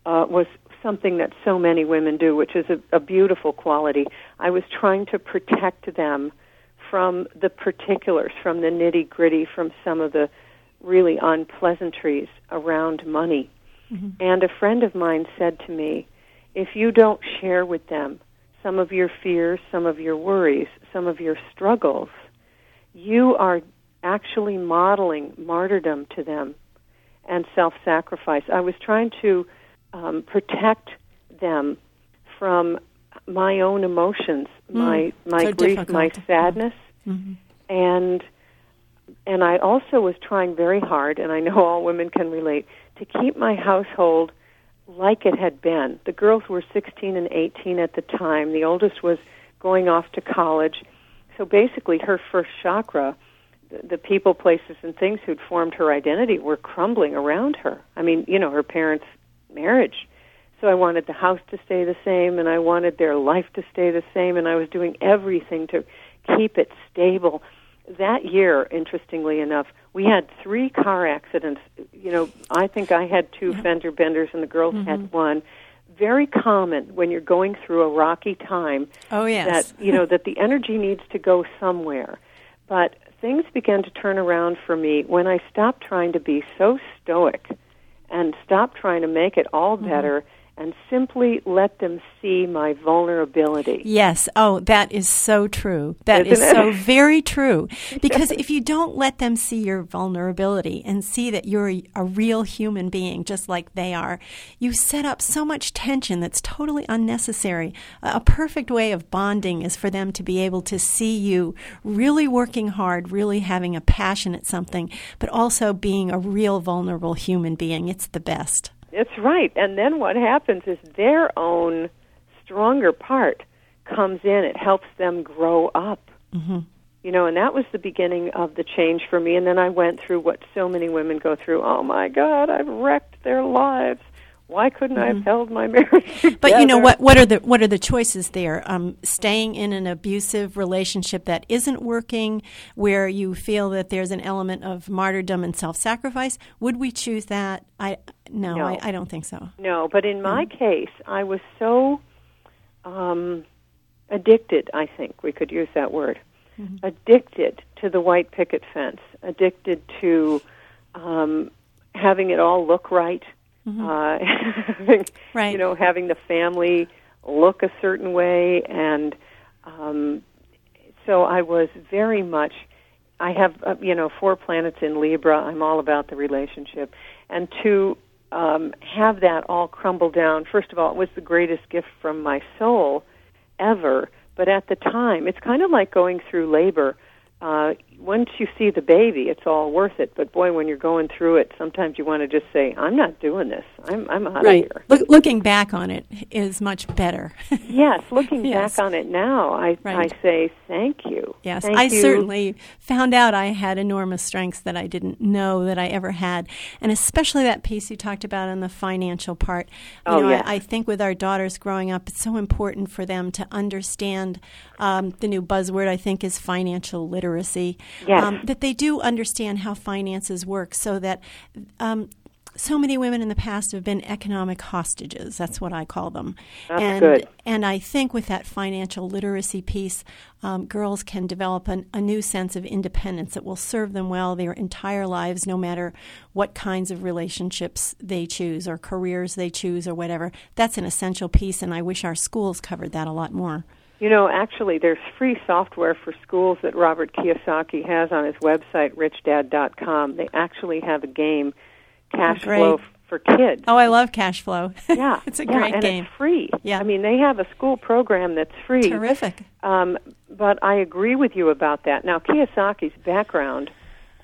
S2: uh, was something that so many women do, which is a, a beautiful quality. I was trying to protect them from the particulars, from the nitty gritty, from some of the really unpleasantries around money. Mm-hmm. And a friend of mine said to me, if you don't share with them some of your fears, some of your worries, some of your struggles, you are actually modeling martyrdom to them and self sacrifice. I was trying to um, protect them from my own emotions, mm. my my so grief, difficult. my sadness, mm-hmm. and and I also was trying very hard, and I know all women can relate, to keep my household like it had been. The girls were 16 and 18 at the time. The oldest was going off to college. So basically, her first chakra, the, the people, places, and things who'd formed her identity were crumbling around her. I mean, you know, her parents' marriage so I wanted the house to stay the same, and I wanted their life to stay the same, and I was doing everything to keep it stable. That year, interestingly enough, we had three car accidents. You know, I think I had two fender benders, and the girls mm-hmm. had one. Very common when you're going through a rocky time.
S1: Oh yes.
S2: That you know that the energy needs to go somewhere. But things began to turn around for me when I stopped trying to be so stoic and stopped trying to make it all mm-hmm. better. And simply let them see my vulnerability.
S1: Yes. Oh, that is so true. That Isn't is it? so very true. Because if you don't let them see your vulnerability and see that you're a, a, real human being just like they are, you set up so much tension that's totally unnecessary. A, a perfect way of bonding is for them to be able to see you really working hard, really having a passion at something, but also being a real vulnerable human being. It's the best.
S2: It's right. And then what happens is their own stronger part comes in. It helps them grow up. Mm-hmm. You know, and that was the beginning of the change for me. And then I went through what so many women go through. Oh my God, I've wrecked their lives why couldn't mm-hmm. I have mm-hmm. held my marriage together?
S1: But you know what? What are the what are the choices there? Um, staying in an abusive relationship that isn't working, where you feel that there's an element of martyrdom and self-sacrifice. Would we choose that? I no, no. I, I, don't think so.
S2: No, but in my mm-hmm. case, I was so um, addicted. I think we could use that word. Mm-hmm. Addicted to the white picket fence. Addicted to um, having it all look right Mm-hmm. Uh, having, right. You know, having the family look a certain way, and um, so I was very much. I have uh, you know four planets in Libra. I'm all about the relationship, and to um, have that all crumble down. First of all, it was the greatest gift from my soul ever. But at the time, it's kind of like going through labor uh, once you see the baby, it's all worth it. But boy, when you're going through it, sometimes you want to just say, "I'm not doing this. I'm I'm out
S1: right.
S2: of here."
S1: Look, looking back on it is much better.
S2: yes, looking yes. back on it now, I right. I say thank you.
S1: Yes,
S2: thank
S1: I
S2: you.
S1: certainly found out I had enormous strengths that I didn't know that I ever had, and especially that piece you talked about on the financial part. You
S2: oh,
S1: know,
S2: yes.
S1: I, I, think with our daughters growing up, it's so important for them to understand um, the new buzzword. I think is financial literacy
S2: yes.
S1: um, that they do understand how finances work so that um, so many women in the past have been economic hostages. That's what I call them.
S2: That's
S1: and,
S2: good.
S1: And I think with that financial literacy piece, um, girls can develop an, a new sense of independence that will serve them well their entire lives, no matter what kinds of relationships they choose or careers they choose or whatever. That's an essential piece, and I wish our schools covered that a lot more.
S2: You know, actually, there's free software for schools that Robert Kiyosaki has on his website, richdad.com. They actually have a game, Cash
S1: oh,
S2: Flow for Kids.
S1: Oh, I love Cash Flow.
S2: Yeah,
S1: it's a
S2: yeah,
S1: great
S2: and
S1: game.
S2: It's free.
S1: Yeah,
S2: I mean, they have a school program that's free.
S1: Terrific.
S2: Um, but I agree with you about that. Now, Kiyosaki's background,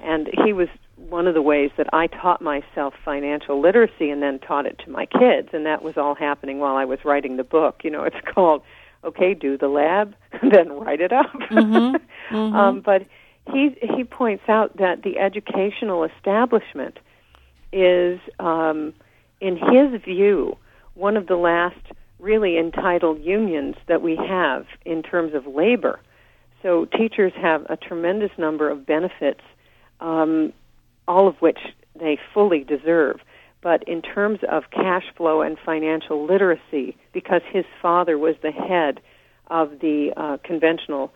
S2: and he was one of the ways that I taught myself financial literacy and then taught it to my kids, and that was all happening while I was writing the book. You know, it's called okay, do the lab, then write it up.
S1: Mm-hmm. Mm-hmm.
S2: um, but he he points out that the educational establishment is, um, in his view, one of the last really entitled unions that we have in terms of labor. So teachers have a tremendous number of benefits, um, all of which they fully deserve. But in terms of cash flow and financial literacy, because his father was the head of the uh, conventional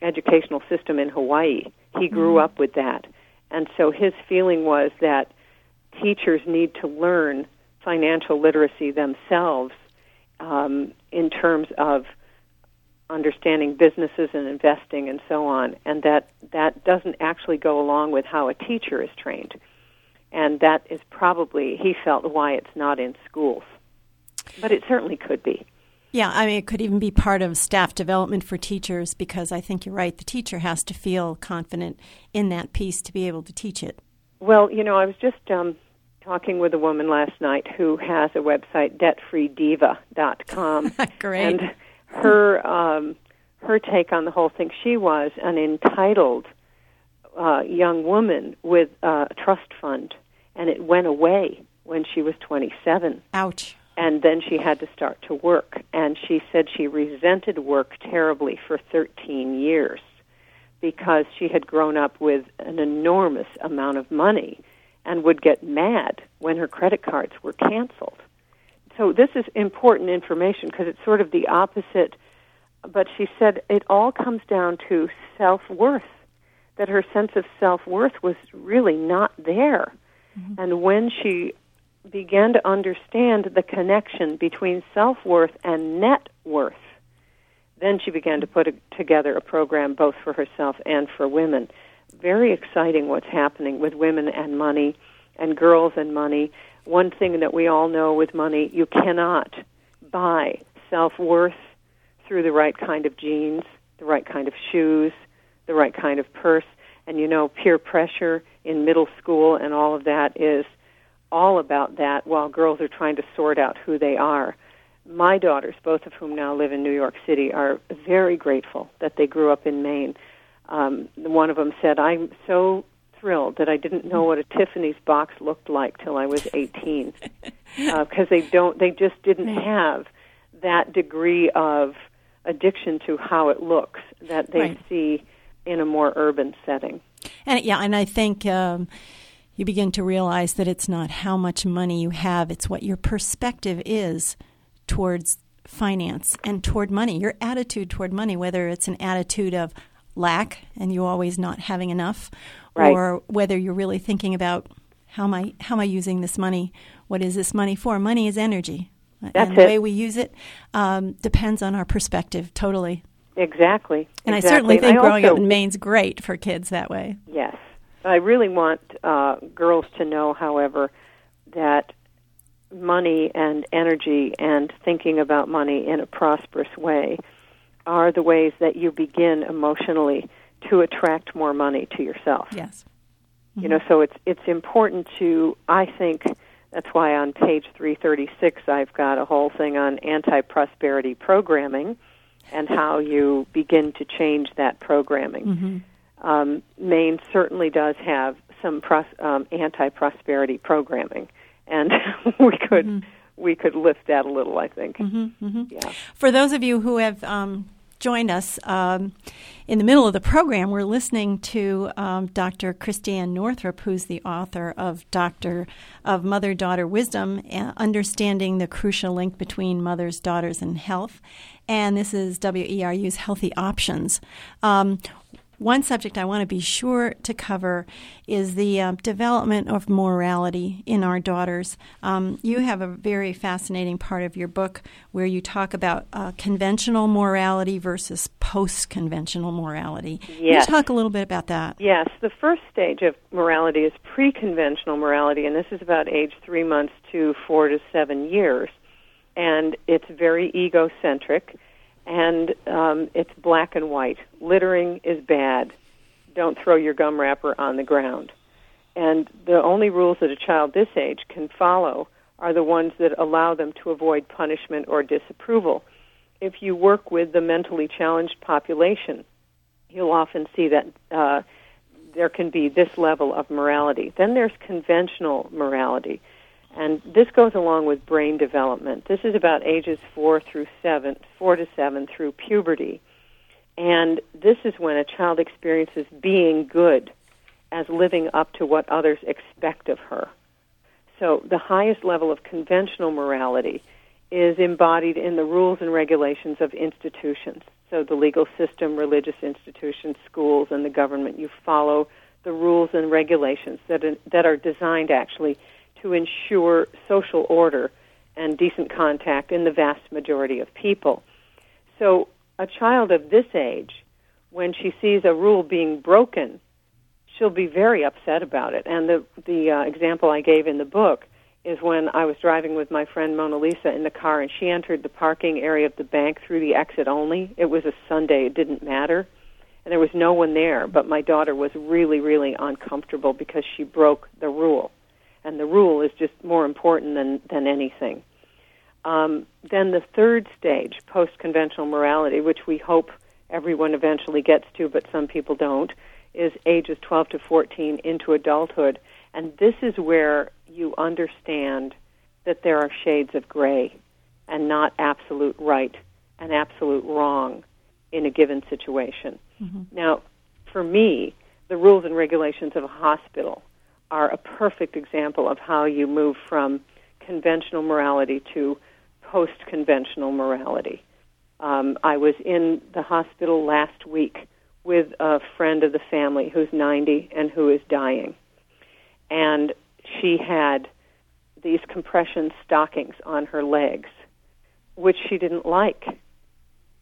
S2: educational system in Hawaii, he grew mm-hmm. up with that. And so his feeling was that teachers need to learn financial literacy themselves um, in terms of understanding businesses and investing and so on, and that that doesn't actually go along with how a teacher is trained, and that is probably he felt why it's not in schools, but it certainly could be.
S1: Yeah, I mean, it could even be part of staff development for teachers because I think you're right. The teacher has to feel confident in that piece to be able to teach it.
S2: Well, you know, I was just um, talking with a woman last night who has a website, debtfreediva.com.
S1: Great.
S2: And her um, her take on the whole thing, she was an entitled uh, young woman with a trust fund, and it went away when she was 27.
S1: Ouch.
S2: And then she had to start to work. And she said she resented work terribly for 13 years because she had grown up with an enormous amount of money and would get mad when her credit cards were canceled. So this is important information because it's sort of the opposite. But she said it all comes down to self worth, that her sense of self worth was really not there. Mm-hmm. And when she began to understand the connection between self worth and net worth, then she began to put a, together a program both for herself and for women very exciting what's happening with women and money and girls and money. One thing that we all know with money, you cannot buy self worth through the right kind of jeans, the right kind of shoes, the right kind of purse. And you know, peer pressure in middle school and all of that is all about that while girls are trying to sort out who they are. My daughters, both of whom now live in New York City, are very grateful that they grew up in Maine um, one of them said, "I'm so thrilled that I didn't know what a Tiffany's box looked like till I was 18, because uh, they don't, they just didn't have that degree of addiction to how it looks that they right. see in a more urban setting."
S1: And yeah, and I think. Um, you begin to realize that it's not how much money you have, it's what your perspective is towards finance and toward money, your attitude toward money, whether it's an attitude of, lack and you always not having enough,
S2: right.
S1: or whether you're really thinking about how am I how am I using this money? What is this money for? Money is energy.
S2: That's
S1: and the way we use it um, depends on our perspective totally.
S2: Exactly.
S1: And
S2: exactly.
S1: I certainly think
S2: I
S1: growing
S2: also,
S1: up in Maine's great for kids that way.
S2: Yes. I really want uh, girls to know, however, that money and energy and thinking about money in a prosperous way are the ways that you begin emotionally to attract more money to yourself.
S1: Yes.
S2: Mm-hmm. You know, so it's it's important to I think that's why on page 336 I've got a whole thing on anti-prosperity programming and how you begin to change that programming.
S1: Mm-hmm.
S2: Um, Maine certainly does have some pros- um, anti-prosperity programming, and we could mm-hmm. we could lift that a little. I think.
S1: Mm-hmm, mm-hmm.
S2: Yeah.
S1: For those of you who have um, joined us um, in the middle of the program, we're listening to um, Dr. Christiane Northrup, who's the author of Doctor of Mother Daughter Wisdom, uh, understanding the crucial link between mothers, daughters, and health. And this is WERU's Healthy Options. Um, one subject I want to be sure to cover is the uh, development of morality in our daughters. Um, you have a very fascinating part of your book where you talk about uh, conventional morality versus post conventional morality.
S2: Yes.
S1: Can you talk a little bit about that?
S2: Yes. The first stage of morality is pre conventional morality, and this is about age three months to four to seven years. And it's very egocentric and um, it's black and white. Littering is bad. Don't throw your gum wrapper on the ground. And the only rules that a child this age can follow are the ones that allow them to avoid punishment or disapproval. If you work with the mentally challenged population, you'll often see that uh, there can be this level of morality. Then there's conventional morality. And this goes along with brain development. This is about ages 4 through 7, 4 to 7 through puberty. And this is when a child experiences being good as living up to what others expect of her. So the highest level of conventional morality is embodied in the rules and regulations of institutions. So the legal system, religious institutions, schools, and the government. You follow the rules and regulations that are, that are designed actually to ensure social order and decent contact in the vast majority of people. So a child of this age, when she sees a rule being broken, she'll be very upset about it. And the the uh, example I gave in the book is when I was driving with my friend Mona Lisa in the car, and she entered the parking area of the bank through the exit only. It was a Sunday; it didn't matter, and there was no one there. But my daughter was really, really uncomfortable because she broke the rule, and the rule is just more important than than anything. Um, then the third stage, post-conventional morality, which we hope everyone eventually gets to, but some people don't, is ages 12 to 14 into adulthood. And this is where you understand that there are shades of gray and not absolute right and absolute wrong in a given situation. Mm-hmm. Now, for me, the rules and regulations of a hospital are a perfect example of how you move from conventional morality to post conventional morality. Um, I was in the hospital last week with a friend of the family who's 90 and who is dying. And she had these compression stockings on her legs, which she didn't like.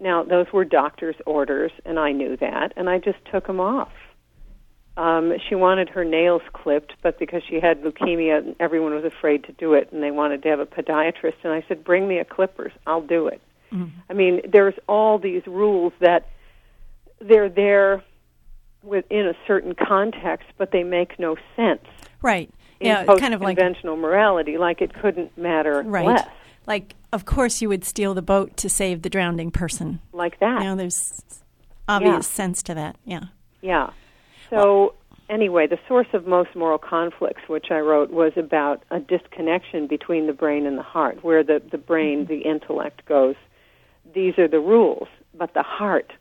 S2: Now, those were doctor's orders, and I knew that, and I just took them off. Um, she wanted her nails clipped, but because she had leukemia, everyone was afraid to do it, and they wanted to have a podiatrist. And I said, "Bring me a clippers. I'll do it." Mm-hmm. I mean, there's all these rules that they're there within a certain context, but they make no sense.
S1: Right. Yeah,
S2: kind of like conventional morality, like it couldn't matter
S1: right.
S2: less.
S1: Like, of course, you would steal the boat to save the drowning person.
S2: Like that.
S1: You know, there's obvious yeah. sense to that. Yeah.
S2: Yeah. So. Anyway, the source of most moral conflicts, which I wrote, was about a disconnection between the brain and the heart, where the, the brain, mm-hmm. the intellect goes, these are the rules, but the heart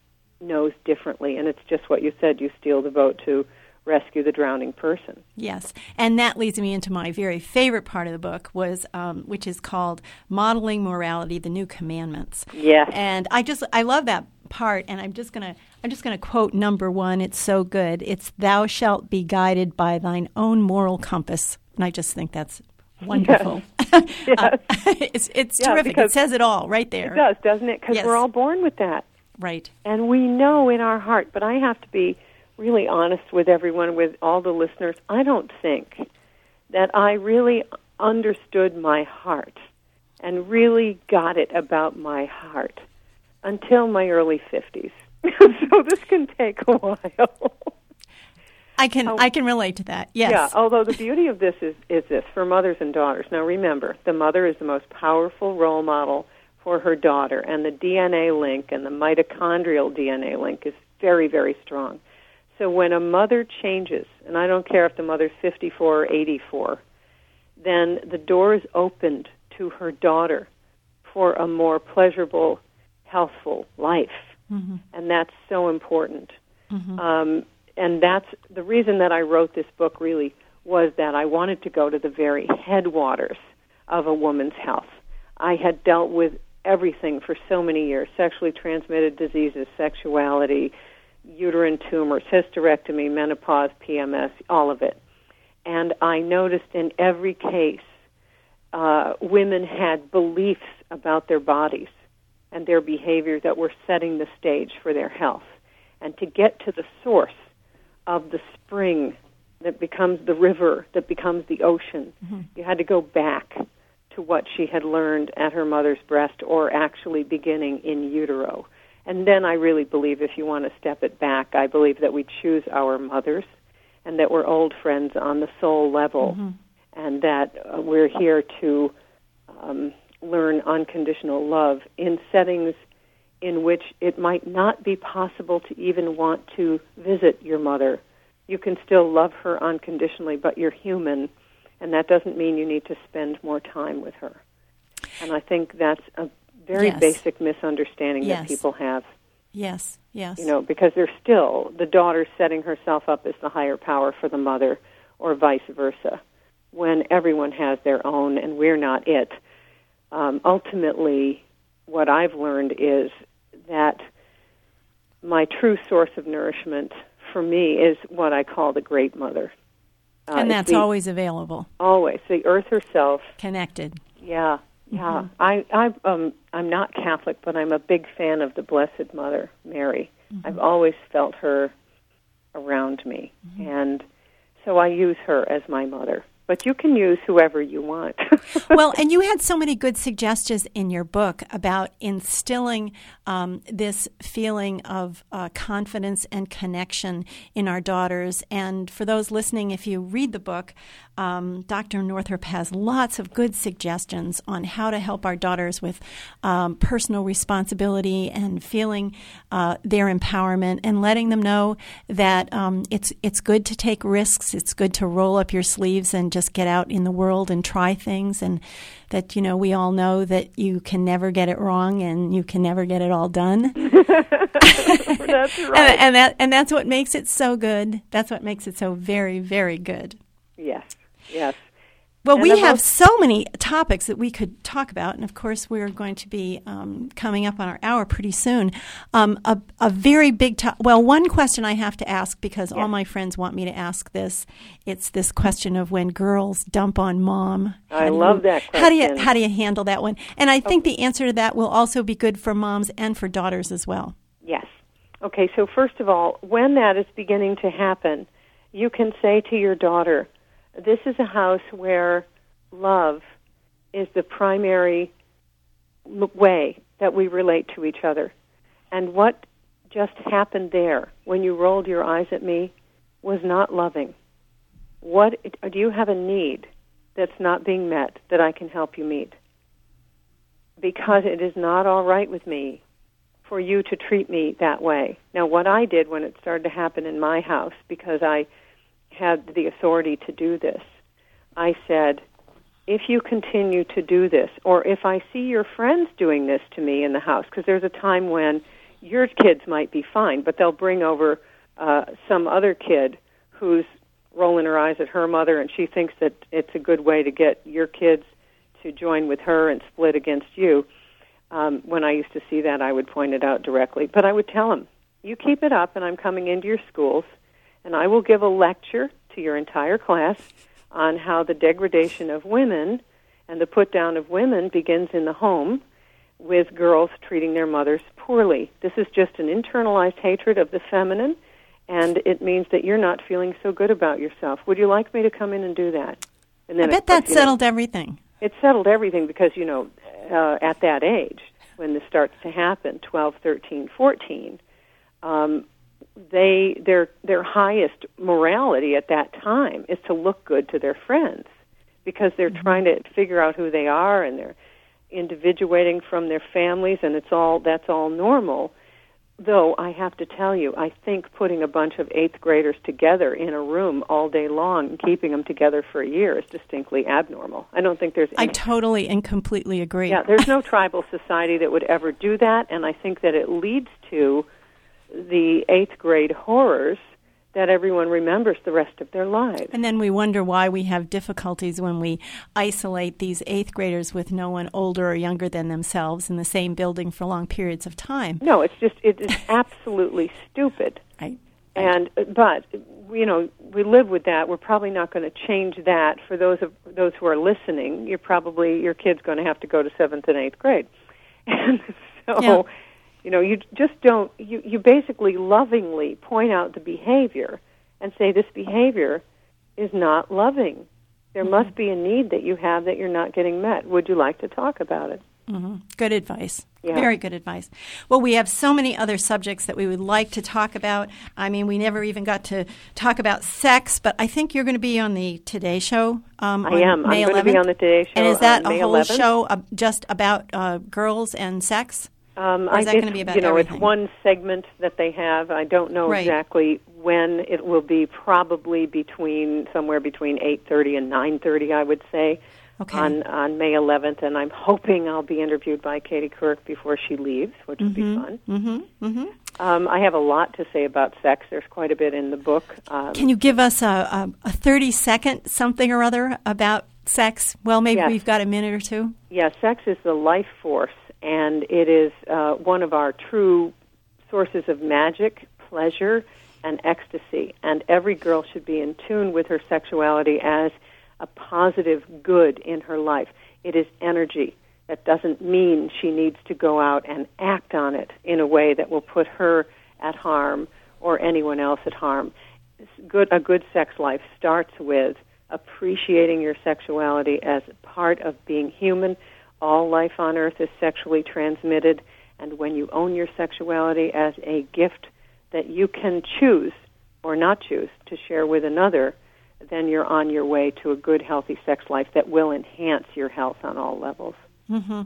S2: knows differently, and it's just what you said. You steal the boat to rescue the drowning person.
S1: Yes, and that leads me into my very favorite part of the book, was um, which is called "Modeling Morality: The New Commandments."
S2: Yes,
S1: and I just I love that part, and I'm just gonna I'm just gonna quote number one. It's so good. It's "Thou shalt be guided by thine own moral compass," and I just think that's wonderful.
S2: Yes. yes.
S1: uh, it's it's yeah, terrific. It says it all right there.
S2: It does, doesn't it? Because
S1: yes.
S2: we're all born with that.
S1: Right.
S2: And we know in our heart, but I have to be really honest with everyone, with all the listeners. I don't think that I really understood my heart and really got it about my heart until my early 50s. so this can take a while.
S1: I can oh, I can relate to that. Yes.
S2: Yeah, although the beauty of this is is this for mothers and daughters. Now remember, the mother is the most powerful role model for her daughter, and the DNA link and the mitochondrial DNA link is very, very strong. So when a mother changes, and I don't care if the mother's 54 or 84, then the door is opened to her daughter for a more pleasurable, healthful life. Mm-hmm. And that's so important. Mm-hmm. Um, and that's the reason that I wrote this book really was that I wanted to go to the very headwaters of a woman's health. I had dealt with everything for so many years sexually transmitted diseases, sexuality, uterine tumors, hysterectomy, menopause, PMS, all of it. And I noticed in every case, uh, women had beliefs about their bodies and their behavior that were setting the stage for their health. And to get to the source of the spring that becomes the river, that becomes the ocean, mm-hmm. you had to go back to what she had learned at her mother's breast or actually beginning in utero. And then I really believe, if you want to step it back, I believe that we choose our mothers and that we're old friends on the soul level mm-hmm. and that uh, we're here to um, learn unconditional love in settings in which it might not be possible to even want to visit your mother You can still love her unconditionally, but you're human, and that doesn't mean you need to spend more time with her. And I think that's a very
S1: Yes.
S2: basic misunderstanding
S1: Yes.
S2: that people have.
S1: Yes, yes.
S2: You know, because they're still the daughter setting herself up as the higher power for the mother, or vice versa. When everyone has their own, and we're not it. Um, ultimately, what I've learned is that my true source of nourishment for me is what I call the Great Mother. Uh,
S1: and that's
S2: the-
S1: always available,
S2: always the Earth herself.
S1: connected.
S2: Yeah, yeah.
S1: Mm-hmm.
S2: I, I, um, I'm not Catholic, but I'm a big fan of the Blessed Mother Mary.
S1: Mm-hmm.
S2: I've always felt her around me,
S1: Mm-hmm.
S2: and so I use her as my mother. But you can use whoever you want.
S1: well, and you had so many good suggestions in your book about instilling um, this feeling of uh, confidence and connection in our daughters. And for those listening, if you read the book, um, Dr. Northrup has lots of good suggestions on how to help our daughters with um, personal responsibility and feeling uh, their empowerment and letting them know that um, it's it's good to take risks. It's good to roll up your sleeves and just get out in the world and try things and that you know we all know that you can never get it wrong and you can never get it all done
S2: That's
S1: and,
S2: right.
S1: and that and that's what makes it so good that's what makes it so very very good
S2: yes, yes.
S1: Well
S2: And
S1: we have so many topics that we could talk about and of course we're going to be um, coming up on our hour pretty soon. Um, a, a very big to- well one question i have to ask because all my friends want me to ask this it's this question of when girls dump on mom.
S2: I love
S1: you-
S2: that
S1: how do you how do you handle that one? And i think the answer to that will also be good for moms and for daughters as well.
S2: Yes. Okay, so first of all, when that is beginning to happen, you can say to your daughter, This is a house where love is the primary way that we relate to each other. And what just happened there when you rolled your eyes at me was not loving. What do you have a need that's not being met that I can help you meet? Because it is not all right with me for you to treat me that way. Now, what I did when it started to happen in my house, because I had the authority to do this, I said, if you continue to do this, or if I see your friends doing this to me in the house, because there's a time when your kids might be fine, but they'll bring over uh, some other kid who's rolling her eyes at her mother, and she thinks that it's a good way to get your kids to join with her and split against you um, when I used to see that, I would point it out directly. But I would tell them, you keep it up, and I'm coming into your schools, and I will give a lecture to your entire class on how the degradation of women and the put down of women begins in the home with girls treating their mothers poorly. This is just an internalized hatred of the feminine, and it means that you're not feeling so good about yourself. Would you like me to come in and do that? And
S1: i bet that
S2: you know,
S1: settled everything
S2: it settled everything because you know uh, at that age when this starts to happen 12 13 14 um, they their their highest morality at that time is to look good to their friends because they're mm-hmm. trying to figure out who they are and they're individuating from their families and it's all that's all normal. Though I have to tell you, I think putting a bunch of eighth graders together in a room all day long and keeping them together for a year is distinctly abnormal. I don't think there's any- i
S1: totally and completely agree.
S2: Yeah, there's no tribal society that would ever do that, and I think that it leads to the eighth grade horrors that everyone remembers the rest of their lives.
S1: And then we wonder why we have difficulties when we isolate these eighth graders with no one older or younger than themselves in the same building for long periods of time.
S2: No, it's just it is absolutely stupid.
S1: I,
S2: And but you know we live with that. We're probably not going to change that for those of those who are listening. You're probably your kid's going to have to go to seventh and eighth grade, and so
S1: Yeah.
S2: You know you just don't. You you basically lovingly point out the behavior and say this behavior is not loving. There must be a need that you have that you're not getting met. Would you like to talk about it?
S1: mhm. Good advice.
S2: Yeah.
S1: Very good advice. Well, we have so many other subjects that we would like to talk about. I mean, we never even got to talk about sex, but I think you're going to be on the Today Show. Um,
S2: I am. I'm
S1: May
S2: going to be
S1: 11th.
S2: on the Today Show.
S1: And is that a
S2: May
S1: whole
S2: 11th.
S1: show uh, just about uh, girls and sex?
S2: Um,
S1: is that gonna be about
S2: you know,
S1: everything?
S2: it's one segment that they have. I don't know
S1: Right.
S2: exactly when it will be probably between somewhere between 8:30 and 9:30 I would say
S1: okay.
S2: on on May 11th and I'm hoping I'll be interviewed by Katie Couric before she leaves which
S1: mm-hmm.
S2: will be fun.
S1: Mm-hmm. Mm-hmm.
S2: Um, I have a lot to say about sex. There's quite a bit in the book. Um,
S1: Can you give us a, a, a 30 second something or other about sex? Well, maybe
S2: yes.
S1: we've got a minute or two.
S2: Yeah, sex is the life force, and it is uh, one of our true sources of magic, pleasure, and ecstasy. And every girl should be in tune with her sexuality as a positive good in her life. It is energy. That doesn't mean she needs to go out and act on it in a way that will put her at harm or anyone else at harm. Good, a good sex life starts with appreciating your sexuality as part of being human. All life on earth is sexually transmitted, and when you own your sexuality as a gift that you can choose or not choose to share with another, then you're on your way to a good, healthy sex life that will enhance your health on all levels.
S1: Mm-hmm.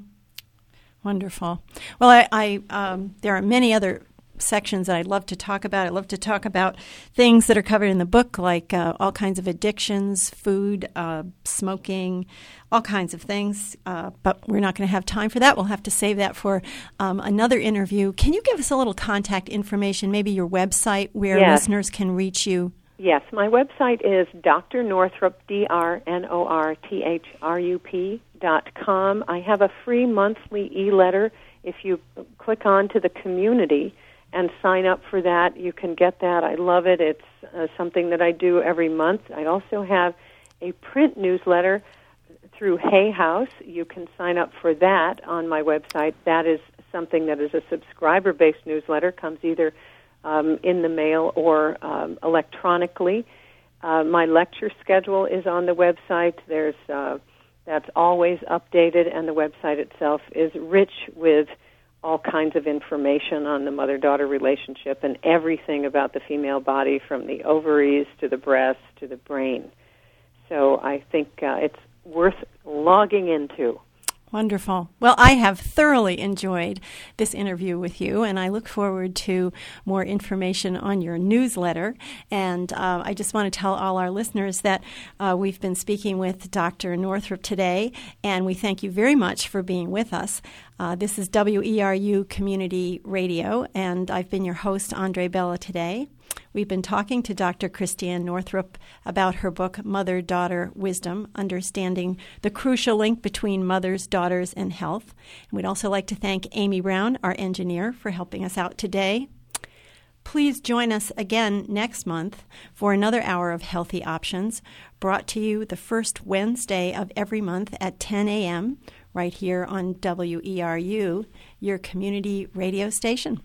S1: Wonderful. Well, I, I um, there are many other sections that I'd love to talk about. I'd love to talk about things that are covered in the book, like uh, all kinds of addictions, food, uh, smoking, all kinds of things. Uh, but we're not going to have time for that. We'll have to save that for um, another interview. Can you give us a little contact information, maybe your website where
S2: yes.
S1: listeners can reach you?
S2: Yes, my website is Dr. Northrup, D R N O R T H R U P dot com. I have a free monthly e letter. If you click on to the community and sign up for that, you can get that. I love it. It's uh, something that I do every month. I also have a print newsletter through Hay House. You can sign up for that on my website. That is something that is a subscriber based newsletter, comes either um, in the mail or um, electronically. Uh, my lecture schedule is on the website. There's uh, that's always updated, and the website itself is rich with all kinds of information on the mother-daughter relationship and everything about the female body, from the ovaries to the breasts to the brain. So I think uh, it's worth logging into.
S1: Wonderful. Well, I have thoroughly enjoyed this interview with you, and I look forward to more information on your newsletter. And uh, I just want to tell all our listeners that uh, we've been speaking with Dr. Northrup today, and we thank you very much for being with us. Uh, this is WERU Community Radio, and I've been your host, Andre Bella, today. We've been talking to Dr. Christiane Northrup about her book, Mother Daughter Wisdom Understanding the Crucial Link Between Mothers, Daughters, and Health. And we'd also like to thank Amy Brown, our engineer, for helping us out today. Please join us again next month for another hour of Healthy Options, brought to you the first Wednesday of every month at 10 a.m., right here on WERU, your community radio station.